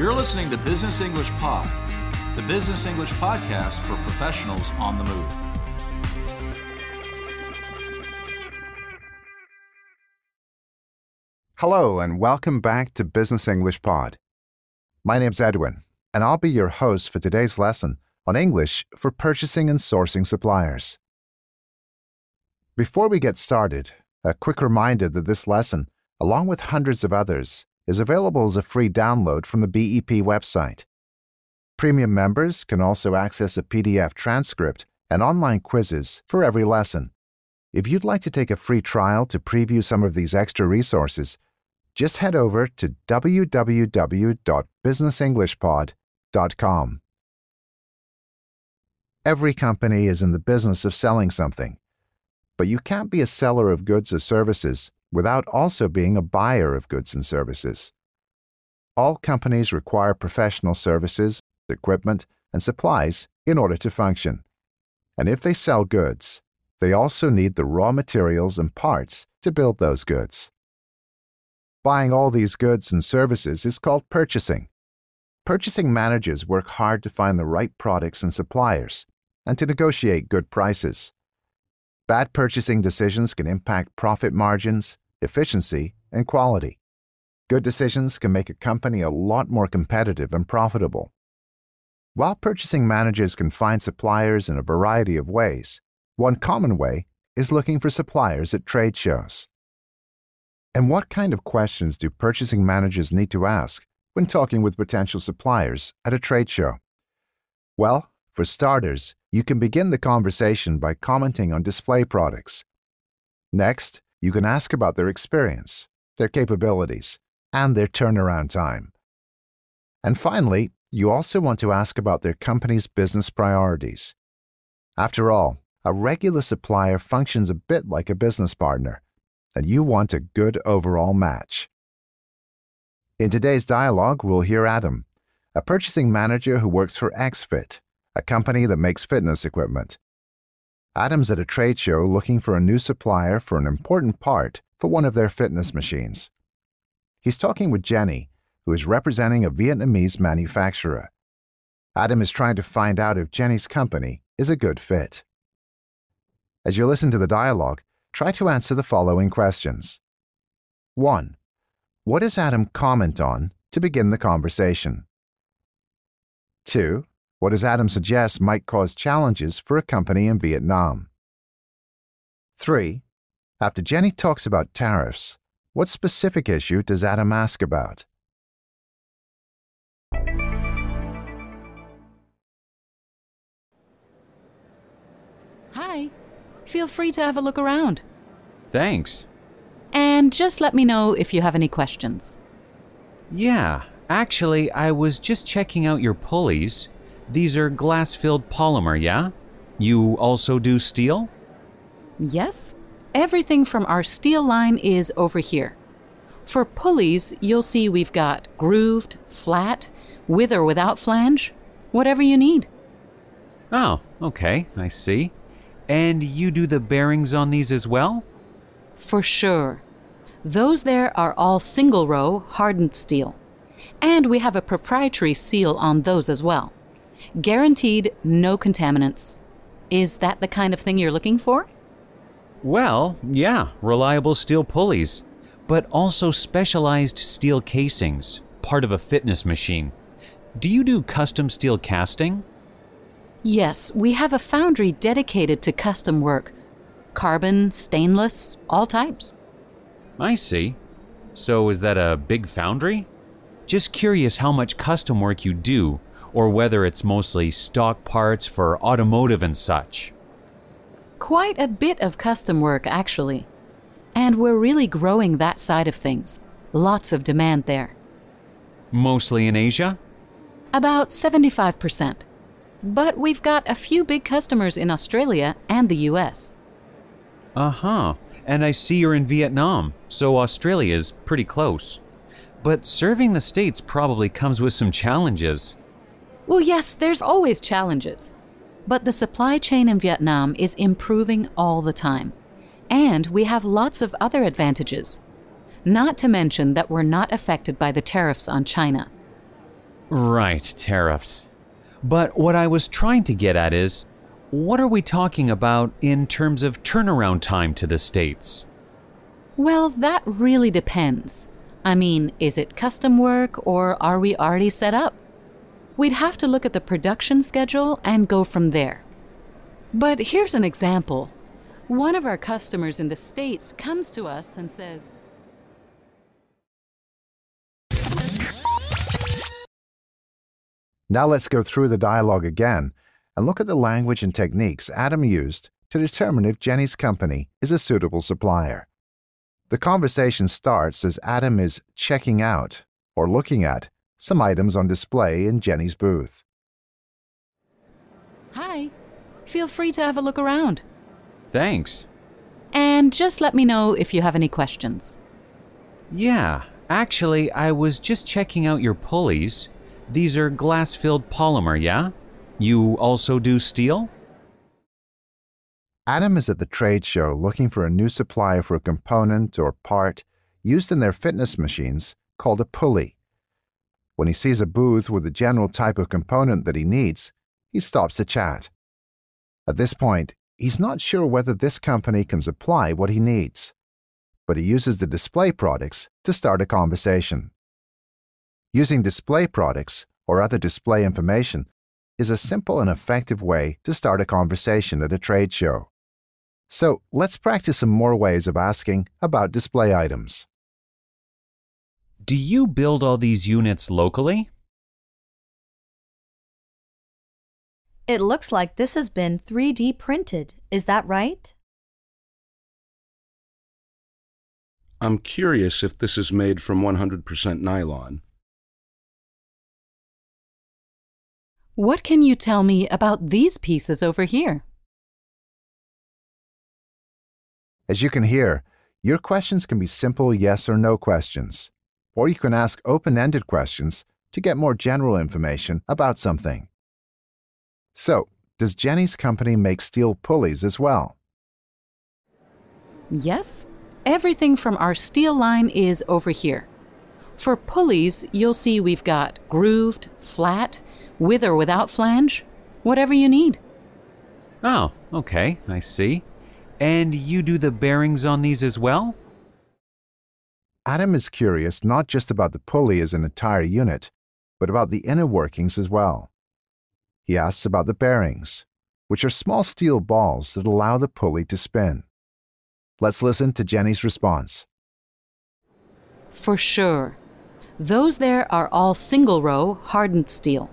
You're listening to Business English Pod, the business English podcast for professionals on the move. Hello, and welcome back to Business English Pod. My name's Edwin, and I'll be your host for today's lesson on English for purchasing and sourcing suppliers. Before we get started, a quick reminder that this lesson, along with hundreds of others, is available as a free download from the BEP website. Premium members can also access a PDF transcript and online quizzes for every lesson. If you'd like to take a free trial to preview some of these extra resources, just head over to www.businessenglishpod.com. Every company is in the business of selling something, but you can't be a seller of goods or services without also being a buyer of goods and services. All companies require professional services, equipment, and supplies in order to function. And if they sell goods, they also need the raw materials and parts to build those goods. Buying all these goods and services is called purchasing. Purchasing managers work hard to find the right products and suppliers and to negotiate good prices. Bad purchasing decisions can impact profit margins, efficiency, and quality. Good decisions can make a company a lot more competitive and profitable. While purchasing managers can find suppliers in a variety of ways, one common way is looking for suppliers at trade shows. And what kind of questions do purchasing managers need to ask when talking with potential suppliers at a trade show? Well, for starters, you can begin the conversation by commenting on display products. Next, you can ask about their experience, their capabilities, and their turnaround time. And finally, you also want to ask about their company's business priorities. After all, a regular supplier functions a bit like a business partner and you want a good overall match. In today's dialogue, we'll hear Adam, a purchasing manager who works for XFIT, a company that makes fitness equipment. Adam's at a trade show looking for a new supplier for an important part for one of their fitness machines. He's talking with Jenny, who is representing a Vietnamese manufacturer. Adam is trying to find out if Jenny's company is a good fit. As you listen to the dialogue, try to answer the following questions 1. What does Adam comment on to begin the conversation? 2. What does Adam suggest might cause challenges for a company in Vietnam? 3. After Jenny talks about tariffs, what specific issue does Adam ask about? Hi. Feel free to have a look around. Thanks. And just let me know if you have any questions. Yeah, actually, I was just checking out your pulleys. These are glass filled polymer, yeah? You also do steel? Yes. Everything from our steel line is over here. For pulleys, you'll see we've got grooved, flat, with or without flange, whatever you need. Oh, okay, I see. And you do the bearings on these as well? For sure. Those there are all single row hardened steel. And we have a proprietary seal on those as well. Guaranteed no contaminants. Is that the kind of thing you're looking for? Well, yeah, reliable steel pulleys, but also specialized steel casings, part of a fitness machine. Do you do custom steel casting? Yes, we have a foundry dedicated to custom work carbon, stainless, all types. I see. So is that a big foundry? Just curious how much custom work you do, or whether it's mostly stock parts for automotive and such. Quite a bit of custom work, actually. And we're really growing that side of things. Lots of demand there. Mostly in Asia? About 75%. But we've got a few big customers in Australia and the US. Uh huh. And I see you're in Vietnam, so Australia's pretty close. But serving the States probably comes with some challenges. Well, yes, there's always challenges. But the supply chain in Vietnam is improving all the time. And we have lots of other advantages. Not to mention that we're not affected by the tariffs on China. Right, tariffs. But what I was trying to get at is what are we talking about in terms of turnaround time to the States? Well, that really depends. I mean, is it custom work or are we already set up? We'd have to look at the production schedule and go from there. But here's an example. One of our customers in the States comes to us and says, Now let's go through the dialogue again and look at the language and techniques Adam used to determine if Jenny's company is a suitable supplier. The conversation starts as Adam is checking out or looking at some items on display in Jenny's booth. Hi, feel free to have a look around. Thanks. And just let me know if you have any questions. Yeah, actually, I was just checking out your pulleys. These are glass filled polymer, yeah? You also do steel? Adam is at the trade show looking for a new supplier for a component or part used in their fitness machines called a pulley. When he sees a booth with the general type of component that he needs, he stops to chat. At this point, he's not sure whether this company can supply what he needs, but he uses the display products to start a conversation. Using display products or other display information is a simple and effective way to start a conversation at a trade show. So let's practice some more ways of asking about display items. Do you build all these units locally? It looks like this has been 3D printed. Is that right? I'm curious if this is made from 100% nylon. What can you tell me about these pieces over here? As you can hear, your questions can be simple yes or no questions, or you can ask open ended questions to get more general information about something. So, does Jenny's company make steel pulleys as well? Yes, everything from our steel line is over here. For pulleys, you'll see we've got grooved, flat, with or without flange, whatever you need. Oh, okay, I see. And you do the bearings on these as well? Adam is curious not just about the pulley as an entire unit, but about the inner workings as well. He asks about the bearings, which are small steel balls that allow the pulley to spin. Let's listen to Jenny's response. For sure. Those there are all single row hardened steel.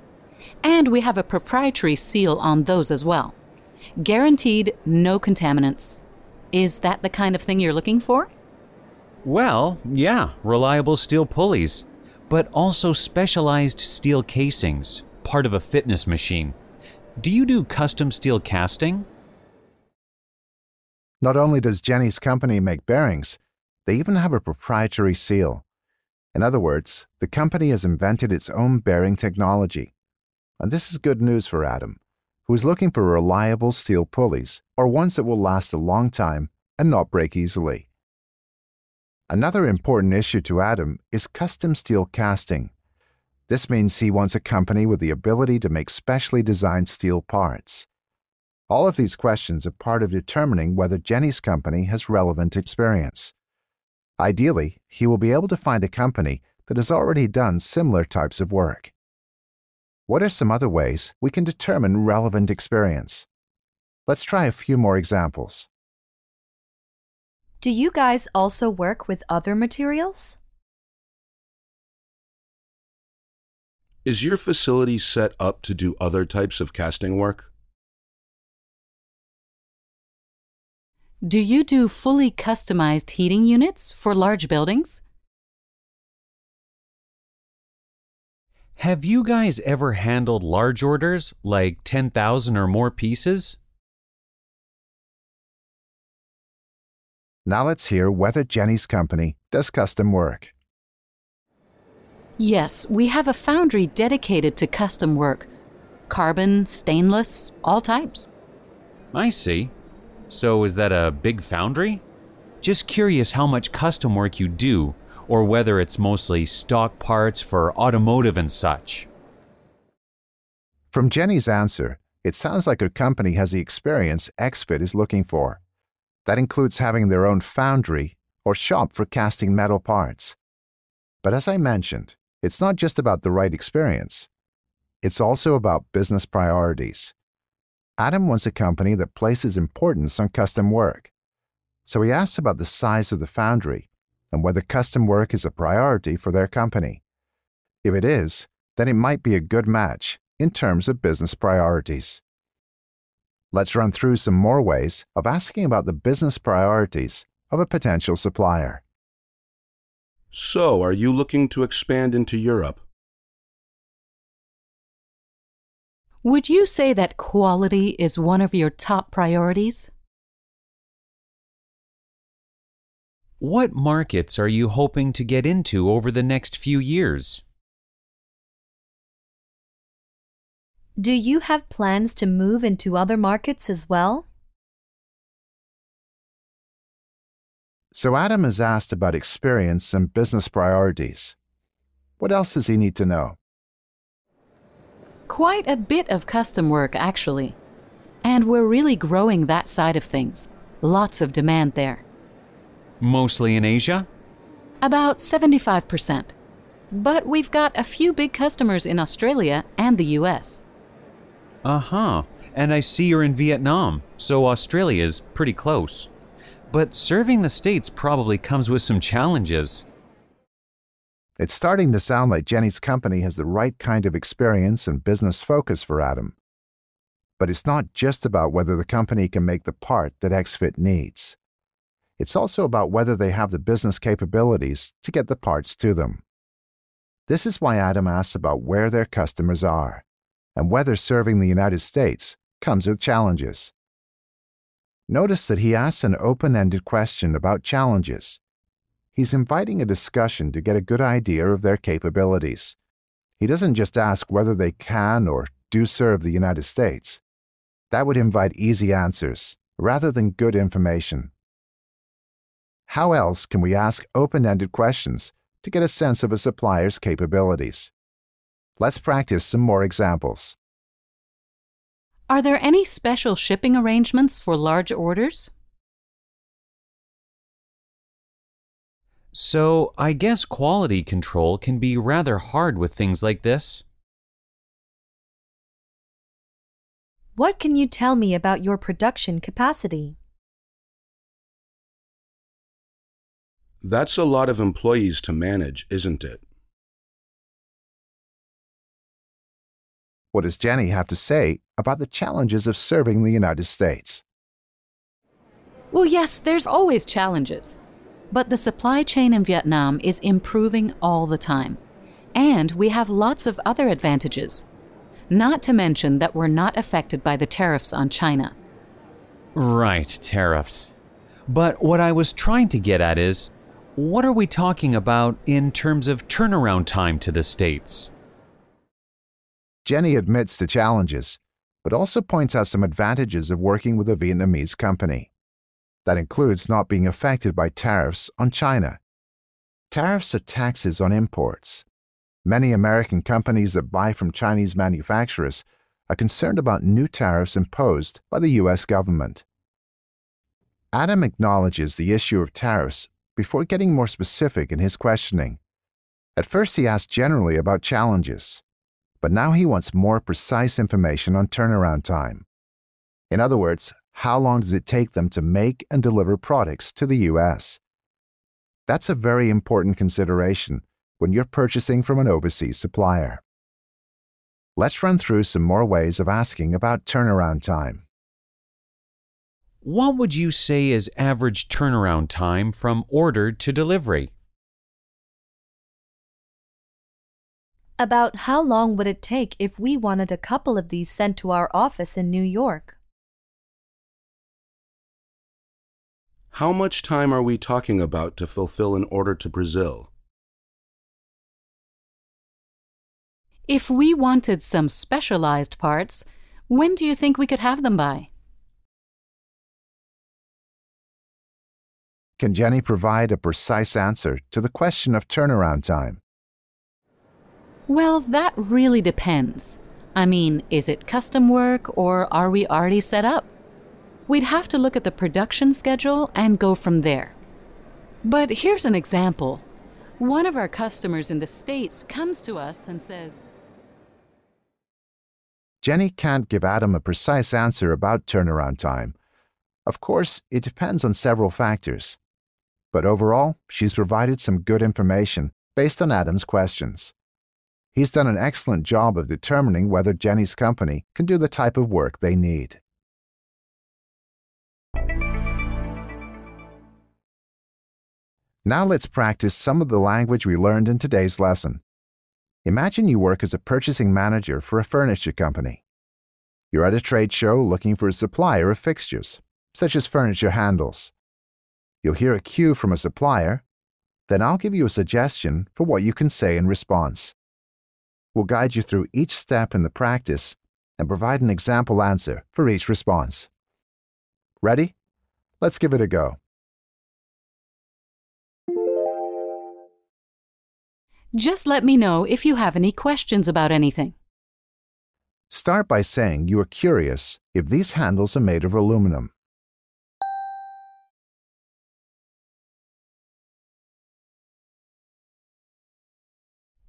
And we have a proprietary seal on those as well. Guaranteed no contaminants. Is that the kind of thing you're looking for? Well, yeah, reliable steel pulleys, but also specialized steel casings, part of a fitness machine. Do you do custom steel casting? Not only does Jenny's company make bearings, they even have a proprietary seal. In other words, the company has invented its own bearing technology. And this is good news for Adam, who is looking for reliable steel pulleys or ones that will last a long time and not break easily. Another important issue to Adam is custom steel casting. This means he wants a company with the ability to make specially designed steel parts. All of these questions are part of determining whether Jenny's company has relevant experience. Ideally, he will be able to find a company that has already done similar types of work. What are some other ways we can determine relevant experience? Let's try a few more examples. Do you guys also work with other materials? Is your facility set up to do other types of casting work? Do you do fully customized heating units for large buildings? Have you guys ever handled large orders, like 10,000 or more pieces? Now let's hear whether Jenny's company does custom work. Yes, we have a foundry dedicated to custom work carbon, stainless, all types. I see. So is that a big foundry? Just curious how much custom work you do, or whether it's mostly stock parts for automotive and such. From Jenny's answer, it sounds like her company has the experience XFIT is looking for. That includes having their own foundry or shop for casting metal parts. But as I mentioned, it's not just about the right experience. It's also about business priorities. Adam wants a company that places importance on custom work. So he asks about the size of the foundry and whether custom work is a priority for their company. If it is, then it might be a good match in terms of business priorities. Let's run through some more ways of asking about the business priorities of a potential supplier. So, are you looking to expand into Europe? Would you say that quality is one of your top priorities? What markets are you hoping to get into over the next few years? Do you have plans to move into other markets as well? So Adam is asked about experience and business priorities. What else does he need to know? Quite a bit of custom work, actually. And we're really growing that side of things. Lots of demand there. Mostly in Asia? About 75%. But we've got a few big customers in Australia and the US. Uh huh. And I see you're in Vietnam, so Australia is pretty close. But serving the States probably comes with some challenges. It's starting to sound like Jenny's company has the right kind of experience and business focus for Adam. But it's not just about whether the company can make the part that XFIT needs. It's also about whether they have the business capabilities to get the parts to them. This is why Adam asks about where their customers are and whether serving the United States comes with challenges. Notice that he asks an open ended question about challenges. He's inviting a discussion to get a good idea of their capabilities. He doesn't just ask whether they can or do serve the United States. That would invite easy answers rather than good information. How else can we ask open ended questions to get a sense of a supplier's capabilities? Let's practice some more examples. Are there any special shipping arrangements for large orders? So, I guess quality control can be rather hard with things like this. What can you tell me about your production capacity? That's a lot of employees to manage, isn't it? What does Jenny have to say about the challenges of serving the United States? Well, yes, there's always challenges. But the supply chain in Vietnam is improving all the time. And we have lots of other advantages. Not to mention that we're not affected by the tariffs on China. Right, tariffs. But what I was trying to get at is what are we talking about in terms of turnaround time to the States? Jenny admits to challenges, but also points out some advantages of working with a Vietnamese company. That includes not being affected by tariffs on China. Tariffs are taxes on imports. Many American companies that buy from Chinese manufacturers are concerned about new tariffs imposed by the U.S. government. Adam acknowledges the issue of tariffs before getting more specific in his questioning. At first, he asked generally about challenges, but now he wants more precise information on turnaround time. In other words, how long does it take them to make and deliver products to the U.S.? That's a very important consideration when you're purchasing from an overseas supplier. Let's run through some more ways of asking about turnaround time. What would you say is average turnaround time from order to delivery? About how long would it take if we wanted a couple of these sent to our office in New York? How much time are we talking about to fulfill an order to Brazil? If we wanted some specialized parts, when do you think we could have them by? Can Jenny provide a precise answer to the question of turnaround time? Well, that really depends. I mean, is it custom work or are we already set up? We'd have to look at the production schedule and go from there. But here's an example. One of our customers in the States comes to us and says, Jenny can't give Adam a precise answer about turnaround time. Of course, it depends on several factors. But overall, she's provided some good information based on Adam's questions. He's done an excellent job of determining whether Jenny's company can do the type of work they need. Now let's practice some of the language we learned in today's lesson. Imagine you work as a purchasing manager for a furniture company. You're at a trade show looking for a supplier of fixtures, such as furniture handles. You'll hear a cue from a supplier, then I'll give you a suggestion for what you can say in response. We'll guide you through each step in the practice and provide an example answer for each response. Ready? Let's give it a go. Just let me know if you have any questions about anything. Start by saying you are curious if these handles are made of aluminum.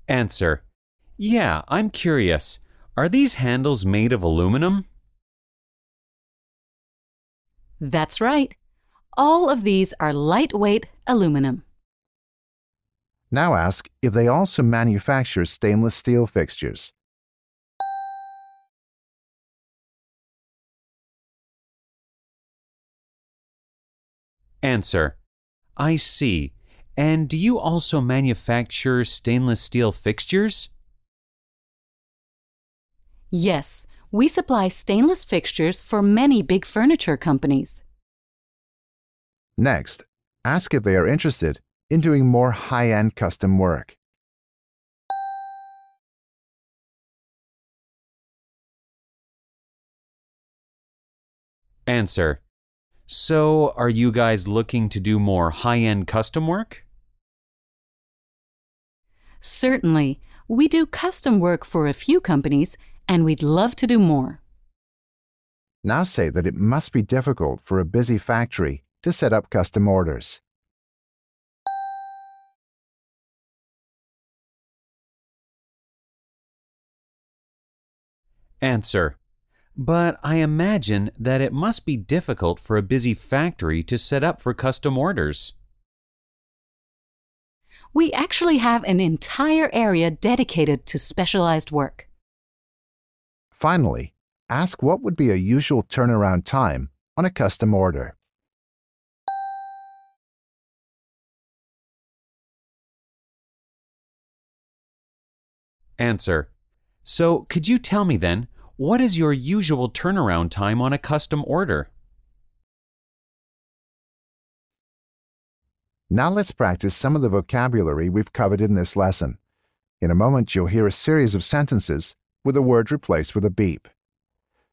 Answer. Yeah, I'm curious. Are these handles made of aluminum? That's right. All of these are lightweight aluminum. Now ask if they also manufacture stainless steel fixtures. Answer. I see. And do you also manufacture stainless steel fixtures? Yes, we supply stainless fixtures for many big furniture companies. Next, ask if they are interested in doing more high end custom work. Answer. So, are you guys looking to do more high end custom work? Certainly, we do custom work for a few companies and we'd love to do more. Now say that it must be difficult for a busy factory to set up custom orders. Answer. But I imagine that it must be difficult for a busy factory to set up for custom orders. We actually have an entire area dedicated to specialized work. Finally, ask what would be a usual turnaround time on a custom order. Answer. So, could you tell me then, what is your usual turnaround time on a custom order? Now let's practice some of the vocabulary we've covered in this lesson. In a moment, you'll hear a series of sentences with a word replaced with a beep.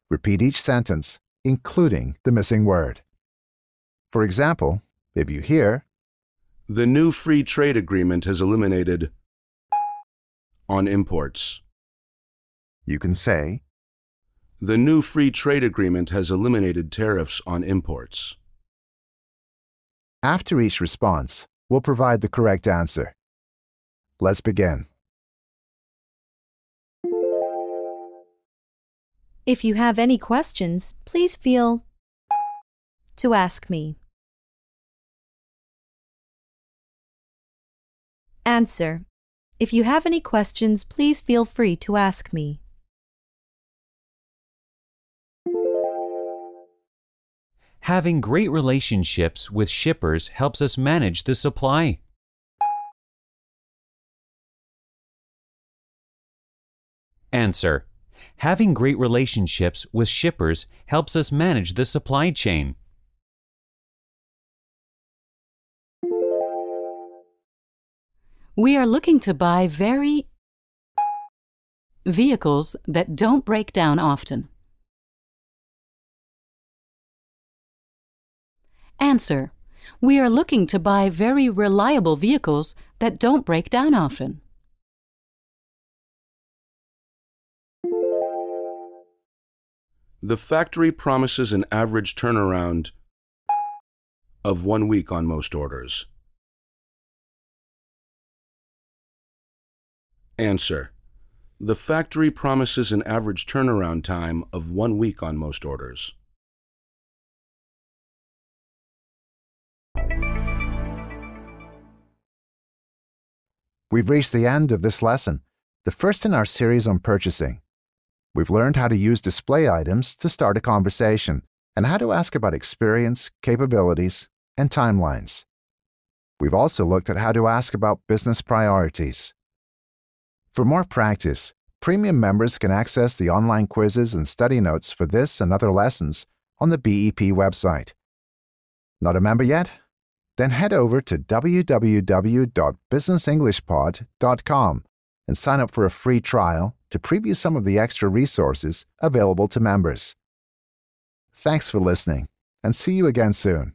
Repeat each sentence, including the missing word. For example, if you hear, The new free trade agreement has eliminated on imports. you can say, The new free trade agreement has eliminated tariffs on imports. after each response, we'll provide the correct answer. Let's begin. If you have any questions, please feel to ask me. Answer. If you have any questions, please feel free to ask me. Having great relationships with shippers helps us manage the supply. Answer. Having great relationships with shippers helps us manage the supply chain. We are looking to buy very vehicles that don't break down often. Answer. We are looking to buy very reliable vehicles that don't break down often. The factory promises an average turnaround of one week on most orders. Answer. The factory promises an average turnaround time of one week on most orders. We've reached the end of this lesson, the first in our series on purchasing. We've learned how to use display items to start a conversation and how to ask about experience, capabilities, and timelines. We've also looked at how to ask about business priorities. For more practice, premium members can access the online quizzes and study notes for this and other lessons on the BEP website. Not a member yet? Then head over to www.businessenglishpod.com and sign up for a free trial to preview some of the extra resources available to members. Thanks for listening, and see you again soon.